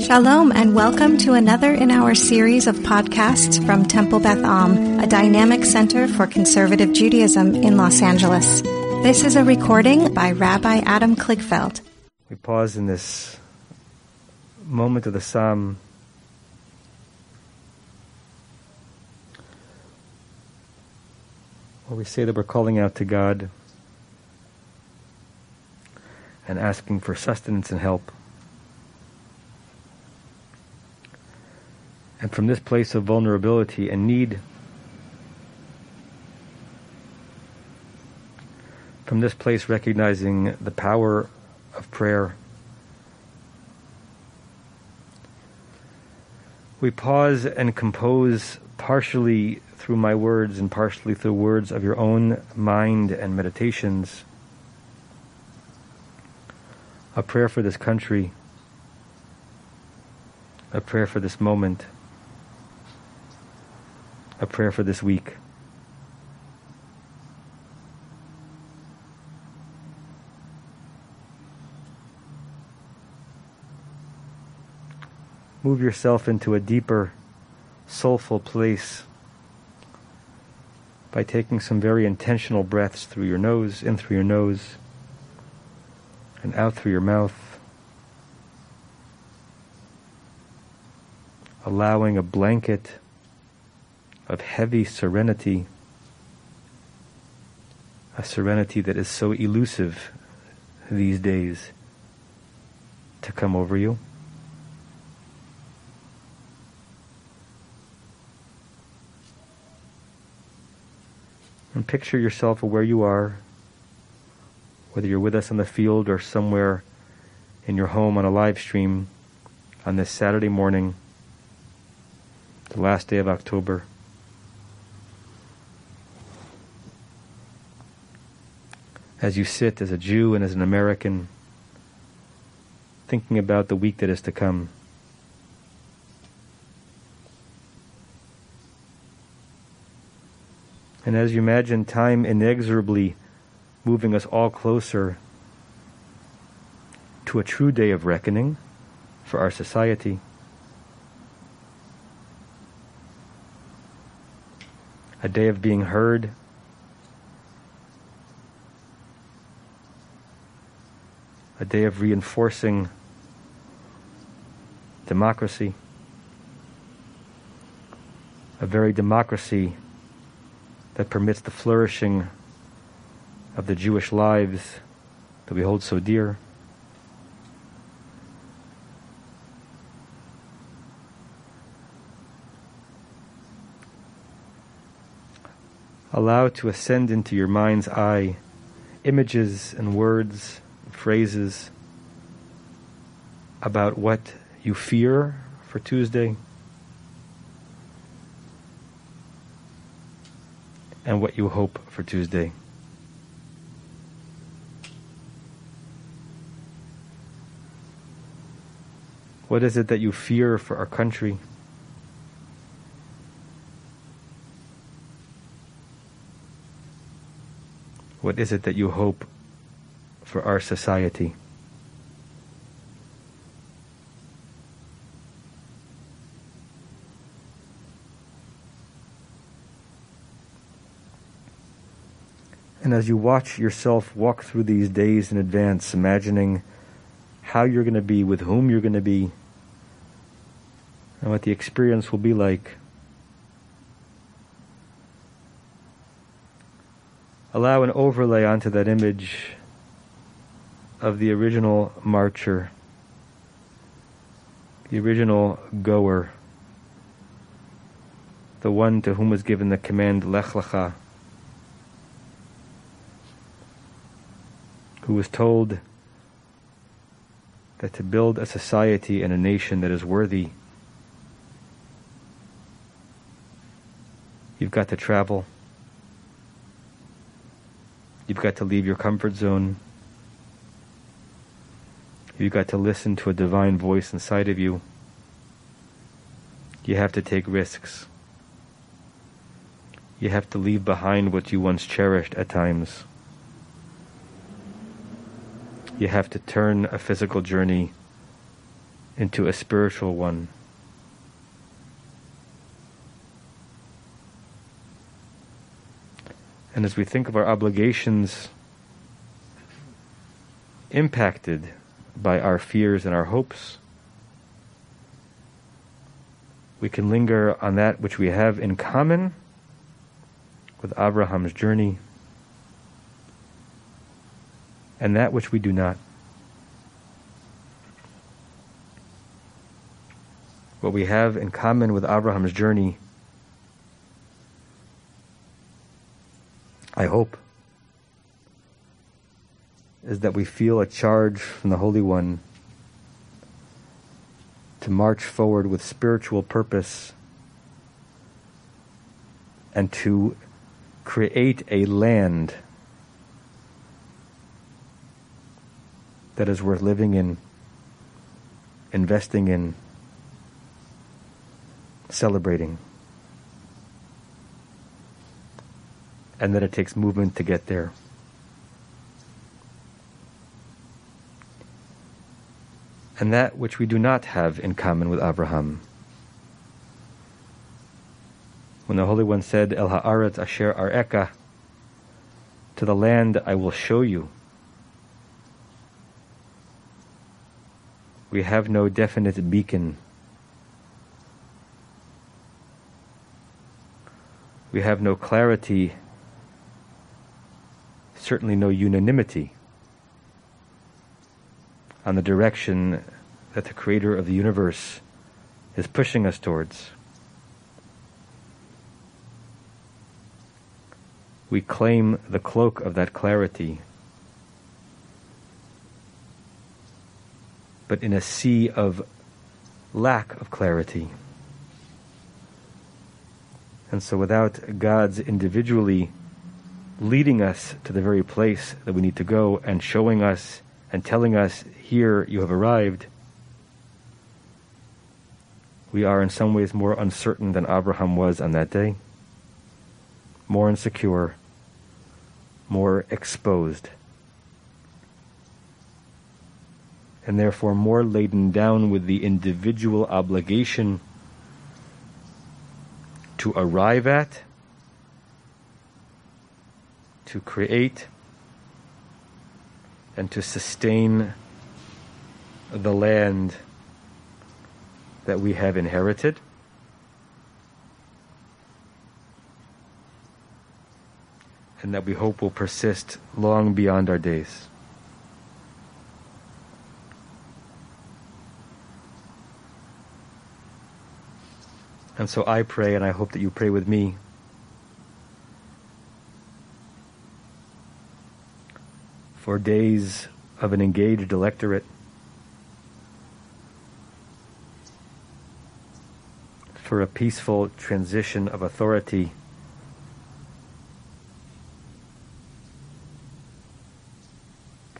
Shalom and welcome to another in our series of podcasts from Temple Beth Am, a dynamic center for conservative Judaism in Los Angeles. This is a recording by Rabbi Adam Kligfeld. We pause in this moment of the psalm where we say that we're calling out to God and asking for sustenance and help. And from this place of vulnerability and need, from this place recognizing the power of prayer, we pause and compose partially through my words and partially through words of your own mind and meditations. A prayer for this country, a prayer for this moment a prayer for this week. Move yourself into a deeper, soulful place by taking some very intentional breaths through your nose, in through your nose, and out through your mouth. Allowing a blanket of heavy serenity, a serenity that is so elusive these days, to come over you. And picture yourself where you are, whether you're with us on the field or somewhere in your home on a live stream on this Saturday morning, the last day of October. As you sit as a Jew and as an American, thinking about the week that is to come. And as you imagine time inexorably moving us all closer to a true day of reckoning for our society, a day of being heard a day of reinforcing democracy, a very democracy that permits the flourishing of the Jewish lives that we hold so dear. Allow to ascend into your mind's eye images and words phrases about what you fear for Tuesday and what you hope for Tuesday. What is it that you fear for our country? What is it that you hope for our society. And as you watch yourself walk through these days in advance, imagining how you're going to be, with whom you're going to be, and what the experience will be like, allow an overlay onto that image of the original marcher, the original goer, the one to whom was given the command Lech Lecha, who was told that to build a society and a nation that is worthy, you've got to travel. You've got to leave your comfort zone. You got to listen to a divine voice inside of you. You have to take risks. You have to leave behind what you once cherished at times. You have to turn a physical journey into a spiritual one. And as we think of our obligations impacted by our fears and our hopes, we can linger on that which we have in common with Abraham's journey and that which we do not. What we have in common with Abraham's journey, I hope, is that we feel a charge from the Holy One to march forward with spiritual purpose and to create a land that is worth living in, investing in, celebrating. And that it takes movement to get there. And that which we do not have in common with Abraham. When the Holy One said, El Ha'aretz Asher Areka, to the land I will show you. We have no definite beacon. We have no clarity, certainly no unanimity on the direction that the Creator of the universe is pushing us towards. We claim the cloak of that clarity but in a sea of lack of clarity. And so, without God's individually leading us to the very place that we need to go and showing us and telling us, here you have arrived, we are in some ways more uncertain than Abraham was on that day, more insecure, more exposed. and therefore more laden down with the individual obligation to arrive at, to create, and to sustain the land that we have inherited. And that we hope will persist long beyond our days. And so I pray, and I hope that you pray with me. For days of an engaged electorate, for a peaceful transition of authority.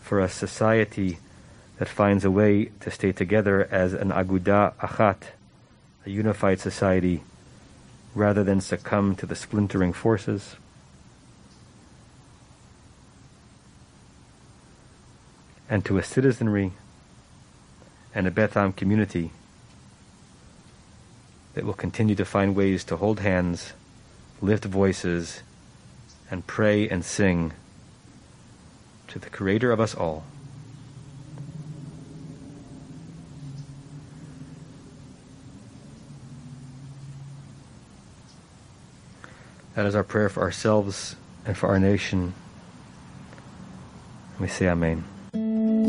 For a society that finds a way to stay together as an aguda achat a unified society rather than succumb to the splintering forces. And to a citizenry and a Beth Am community that will continue to find ways to hold hands, lift voices, and pray and sing to the Creator of us all. That is our prayer for ourselves and for our nation. We say Amen.